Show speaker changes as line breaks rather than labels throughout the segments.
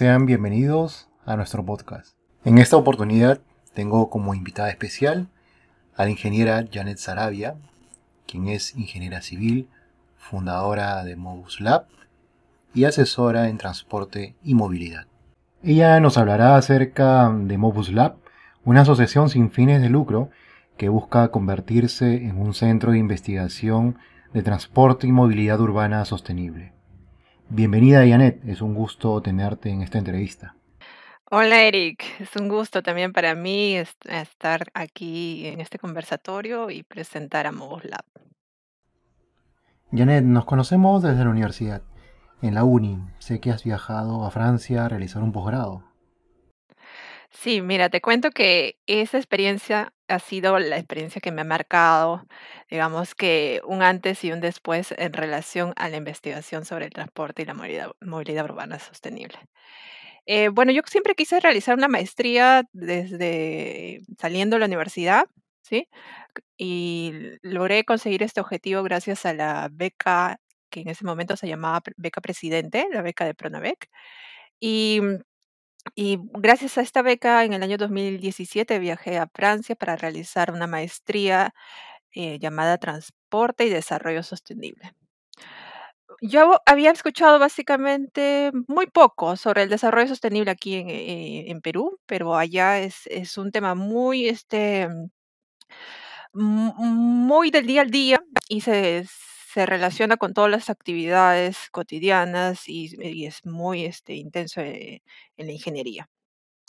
Sean bienvenidos a nuestro podcast. En esta oportunidad tengo como invitada especial a la ingeniera Janet Sarabia, quien es ingeniera civil, fundadora de Mobus Lab y asesora en transporte y movilidad. Ella nos hablará acerca de Mobus Lab, una asociación sin fines de lucro que busca convertirse en un centro de investigación de transporte y movilidad urbana sostenible. Bienvenida Janet, es un gusto tenerte en esta entrevista.
Hola Eric, es un gusto también para mí estar aquí en este conversatorio y presentar a Mobus Lab.
Janet, nos conocemos desde la universidad, en la uni. Sé que has viajado a Francia a realizar un posgrado.
Sí, mira, te cuento que esa experiencia ha sido la experiencia que me ha marcado, digamos que un antes y un después en relación a la investigación sobre el transporte y la movilidad, urbana sostenible. Eh, bueno, yo siempre quise realizar una maestría desde saliendo de la universidad, ¿sí? Y logré conseguir este objetivo gracias a la beca que en ese momento se llamaba beca presidente, la beca de Pronavec. Y y gracias a esta beca, en el año 2017 viajé a Francia para realizar una maestría eh, llamada Transporte y Desarrollo Sostenible. Yo había escuchado básicamente muy poco sobre el desarrollo sostenible aquí en, eh, Perú, pero allá es, es un tema muy, este, muy del día al día y se, se relaciona con todas las actividades cotidianas y, es muy este, intenso eh, en la ingeniería.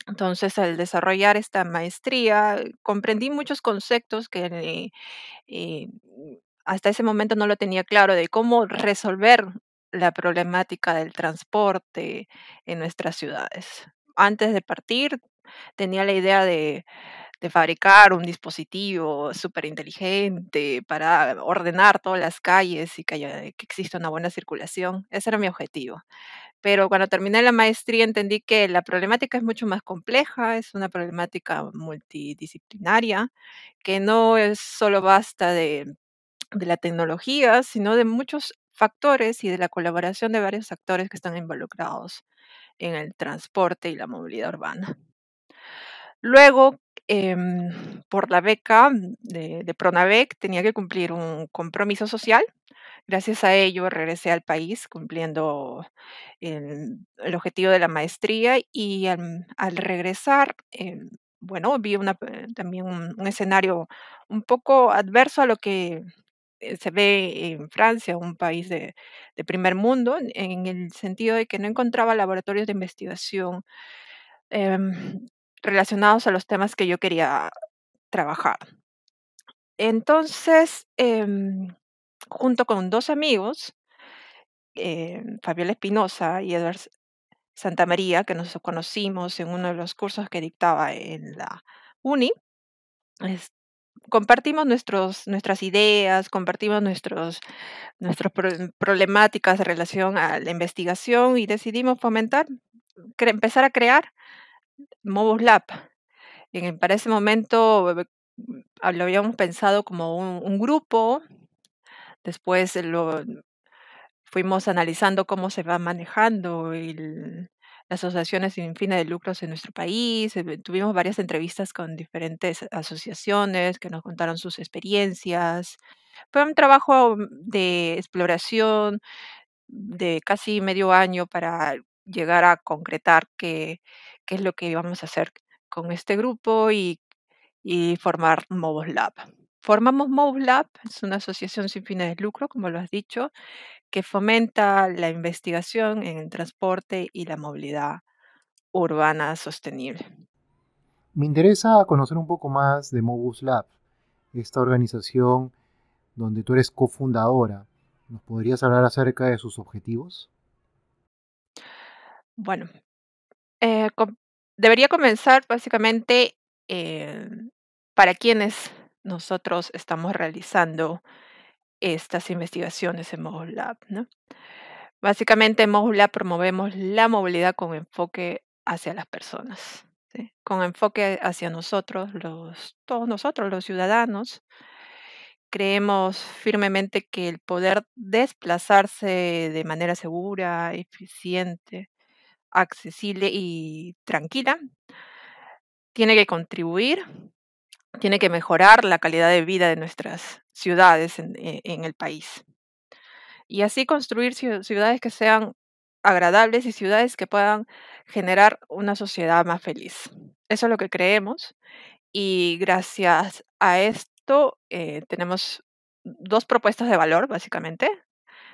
Entonces, al desarrollar esta maestría, comprendí muchos conceptos que eh, hasta ese momento no lo tenía claro de cómo resolver la problemática del transporte en nuestras ciudades. Antes de partir, tenía la idea de de fabricar un dispositivo súper inteligente para ordenar todas las calles y que, que exista una buena circulación. Ese era mi objetivo. Pero cuando terminé la maestría entendí que la problemática es mucho más compleja, es una problemática multidisciplinaria, que no es solo basta de, de la tecnología, sino de muchos factores y de la colaboración de varios actores que están involucrados en el transporte y la movilidad urbana. Luego, Em, por la beca de, de, Pronavec tenía que cumplir un compromiso social. Gracias a ello regresé al país cumpliendo el, objetivo de la maestría y al, regresar, em, bueno, vi eh, también un, escenario un poco adverso a lo que eh, se ve en Francia, un país de, primer mundo, en el sentido de que no encontraba laboratorios de investigación eh, relacionados a los temas que yo quería trabajar. Entonces, em, junto con dos amigos, eh, Fabiola Espinosa y Edward Santamaría, que nos conocimos en uno de los cursos que dictaba en la uni, compartimos nuestros, nuestras ideas, compartimos nuestros, nuestras problemáticas en relación a la investigación y decidimos fomentar, empezar a crear Mobus Lab. En, para ese momento mm, lo habíamos pensado como un, grupo, después lo fuimos analizando cómo se va manejando las asociaciones sin fines de lucros en nuestro país, eh, tuvimos varias entrevistas con diferentes asociaciones que nos contaron sus experiencias. Fue un trabajo de exploración de casi medio año para llegar a concretar qué, qué es lo que vamos a hacer con este grupo y, y formar Mobus Lab. Formamos Mobus Lab, es una asociación sin fines de lucro, como lo has dicho, que fomenta la investigación en el transporte y la movilidad urbana sostenible.
Me interesa conocer un poco más de Mobus Lab, esta organización donde tú eres cofundadora. ¿Nos podrías hablar acerca de sus objetivos?
Bueno, eh, debería comenzar básicamente eh, para quienes nosotros estamos realizando estas investigaciones en Lab, ¿no? Básicamente en Lab promovemos la movilidad con enfoque hacia las personas, con enfoque hacia nosotros, los, todos nosotros, los ciudadanos. Creemos firmemente que el poder desplazarse de manera segura, eficiente, accesible y tranquila. Tiene que contribuir, tiene que mejorar la calidad de vida de nuestras ciudades en, e, en el país. Y así construir ciudades que sean agradables y ciudades que puedan generar una sociedad más feliz. Eso es lo que creemos y gracias a esto eh, tenemos dos propuestas de valor, básicamente.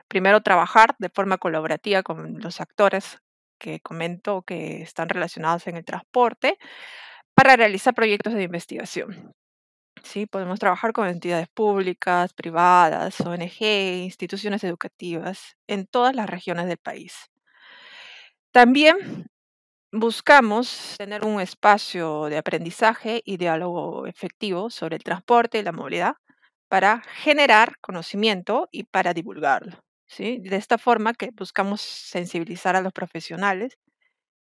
Primero, trabajar de forma colaborativa con los actores que comento que están relacionados en el transporte para realizar proyectos de investigación. Sí, podemos trabajar con entidades públicas, privadas, ONG, instituciones educativas en todas las regiones del país. También buscamos tener un espacio de aprendizaje y diálogo efectivo sobre el transporte y la movilidad para generar conocimiento y para divulgarlo. ¿Sí? De esta forma que buscamos sensibilizar a los profesionales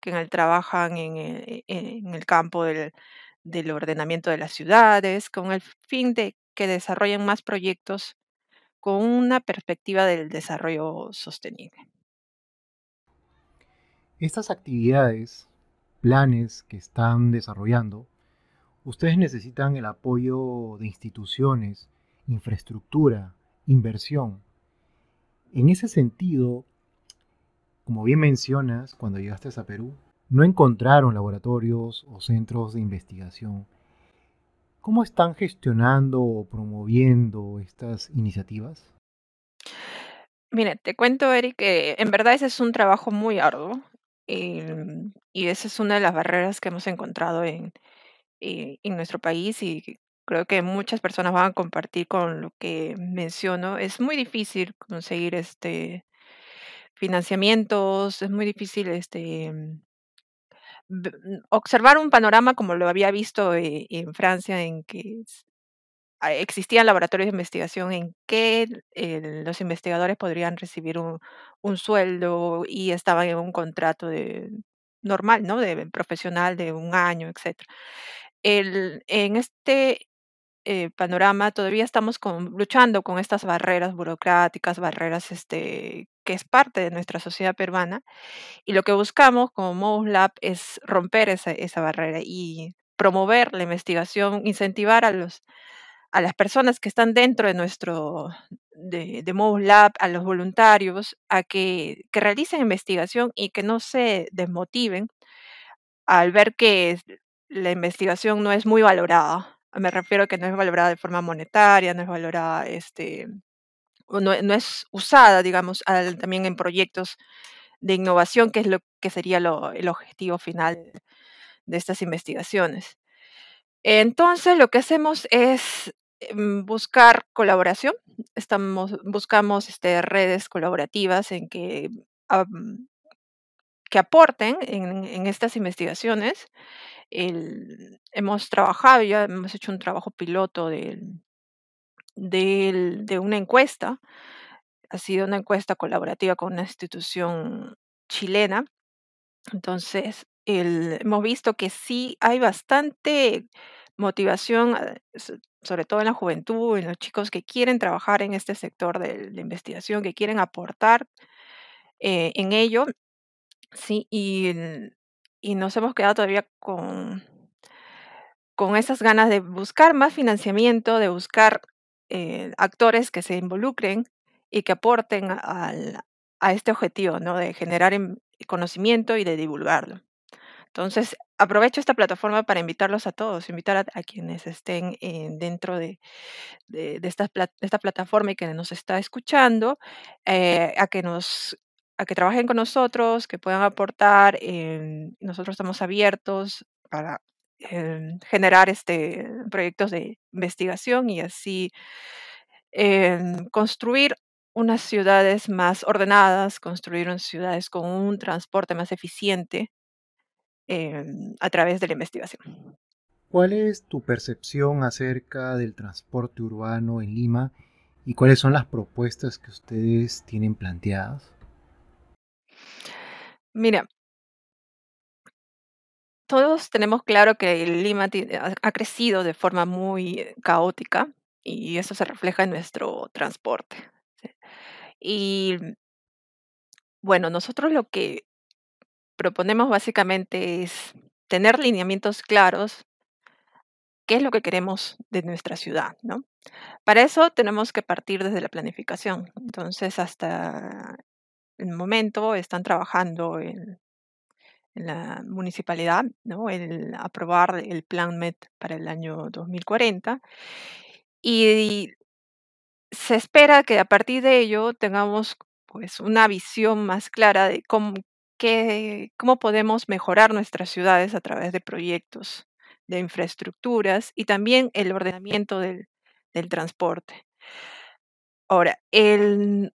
que trabajan en, eh, en el campo del, del ordenamiento de las ciudades, con el fin de que desarrollen más proyectos con una perspectiva del desarrollo sostenible.
Estas actividades, planes que están desarrollando, ustedes necesitan el apoyo de instituciones, infraestructura, inversión. En ese sentido, como bien mencionas, cuando llegaste a Perú, no encontraron laboratorios o centros de investigación. ¿Cómo están gestionando o promoviendo estas iniciativas?
Mire, te cuento, Eric, que en verdad ese es un trabajo muy arduo. Em, y esa es una de las barreras que hemos encontrado en, eh, en nuestro país y creo que muchas personas van a compartir con lo que menciono. Es muy difícil conseguir este financiamientos, es muy difícil este observar un panorama como lo había visto eh, en Francia, en que Ah, existían laboratorios de investigación en que eh, los investigadores podrían recibir un, un sueldo y estaban en un contrato de, normal, ¿no? De profesional de un año, etc. El, en este eh, panorama todavía estamos luchando con estas barreras burocráticas, barreras este, que es parte de nuestra sociedad peruana. Y lo que buscamos como Modus Lab es romper esa, barrera y promover la investigación, incentivar a las personas que están dentro de nuestro de Lab, a los voluntarios, a que, que realicen investigación y que no se desmotiven al ver que la investigación no es muy valorada. Me refiero a que no es valorada de forma monetaria, no es valorada, este, no, es usada, digamos, también en proyectos de innovación, que es lo que sería el objetivo final de estas investigaciones. Entonces, lo que hacemos es Em, buscar colaboración. Estamos, buscamos este, redes colaborativas en que, que aporten en, estas investigaciones. Hemos trabajado, ya hemos hecho un trabajo piloto de, de una encuesta. Ha sido una encuesta colaborativa con una institución chilena. Entonces, hemos visto que sí hay bastante motivación, eh, sobre todo en la juventud, en los chicos que quieren trabajar en este sector de la investigación, que quieren aportar eh, en ello. Sí, y, y nos hemos quedado todavía con, con esas ganas de buscar más financiamiento, de buscar eh, actores que se involucren y que aporten al, a este objetivo, ¿no? De generar em, conocimiento y de divulgarlo. Entonces, aprovecho esta plataforma para invitarlos a todos, invitar a, quienes estén eh, dentro de, esta, plataforma y que nos está escuchando, eh, a que nos a que trabajen con nosotros, que puedan aportar. nosotros estamos abiertos para em, generar este, proyectos de investigación y así em, construir unas ciudades más ordenadas, construir ciudades con un transporte más eficiente Em, a través de la investigación.
¿Cuál es tu percepción acerca del transporte urbano en Lima y cuáles son las propuestas que ustedes tienen planteadas?
Mira, todos tenemos claro que Lima ha crecido de forma muy caótica y eso se refleja en nuestro transporte. Y bueno, nosotros lo que proponemos básicamente es tener lineamientos claros, qué es lo que queremos de nuestra ciudad, ¿no? Para eso tenemos que partir desde la planificación. Entonces, hasta el momento están trabajando en, en la municipalidad, ¿no? El aprobar el plan MET para el año 2040 y se espera que a partir de ello tengamos pues una visión más clara de cómo, cómo podemos mejorar nuestras ciudades a través de proyectos de infraestructuras y también el ordenamiento del, transporte. Ahora,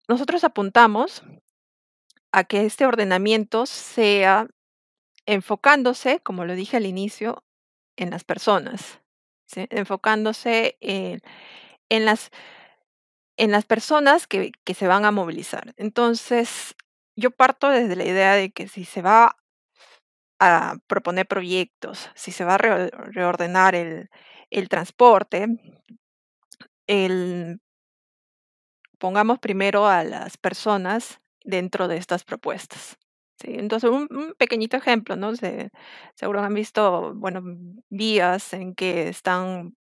nosotros apuntamos a que este ordenamiento sea enfocándose, como lo dije al inicio, en las personas, enfocándose en, las, en las personas que, que se van a movilizar. Entonces, yo parto desde la idea de que si se va a proponer proyectos, si se va a re- reordenar el, el transporte, el, pongamos primero a las personas dentro de estas propuestas. Entonces, un, pequeñito ejemplo, ¿no? Se- seguro han visto, bueno, vías en que están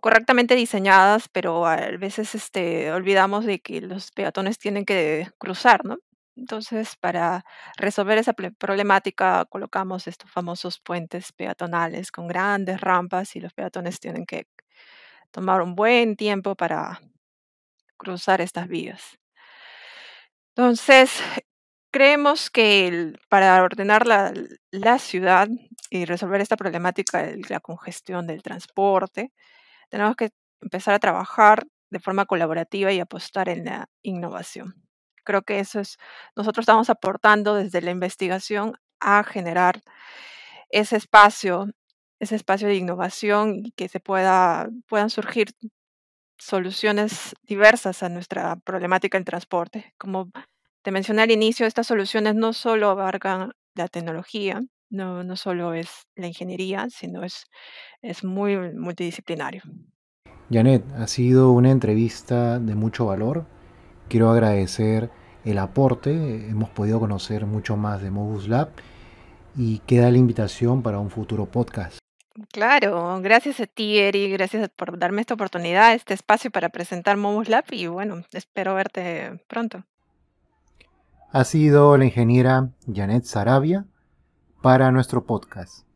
correctamente diseñadas, pero a veces este, olvidamos de que los peatones tienen que cruzar, ¿no? Entonces, para resolver esa problemática, colocamos estos famosos puentes peatonales con grandes rampas y los peatones tienen que tomar un buen tiempo para cruzar estas vías. Entonces, creemos que para ordenar la, la ciudad y resolver esta problemática de la congestión del transporte, tenemos que empezar a trabajar de forma colaborativa y apostar en la innovación. Creo que eso es, nosotros estamos aportando desde la investigación a generar ese espacio, ese espacio de innovación y que se pueda, puedan surgir soluciones diversas a nuestra problemática en transporte. Como te mencioné al inicio, estas soluciones no solo abarcan la tecnología, no, no solo es la ingeniería, sino es, es muy multidisciplinario.
Janet, ha sido una entrevista de mucho valor. Quiero agradecer el aporte. Hemos podido conocer mucho más de Modus Lab y queda la invitación para un futuro podcast.
Claro, gracias a ti, Eri, gracias por darme esta oportunidad, este espacio para presentar Mobus Lab y bueno, espero verte pronto.
Ha sido la ingeniera Janet Sarabia para nuestro podcast.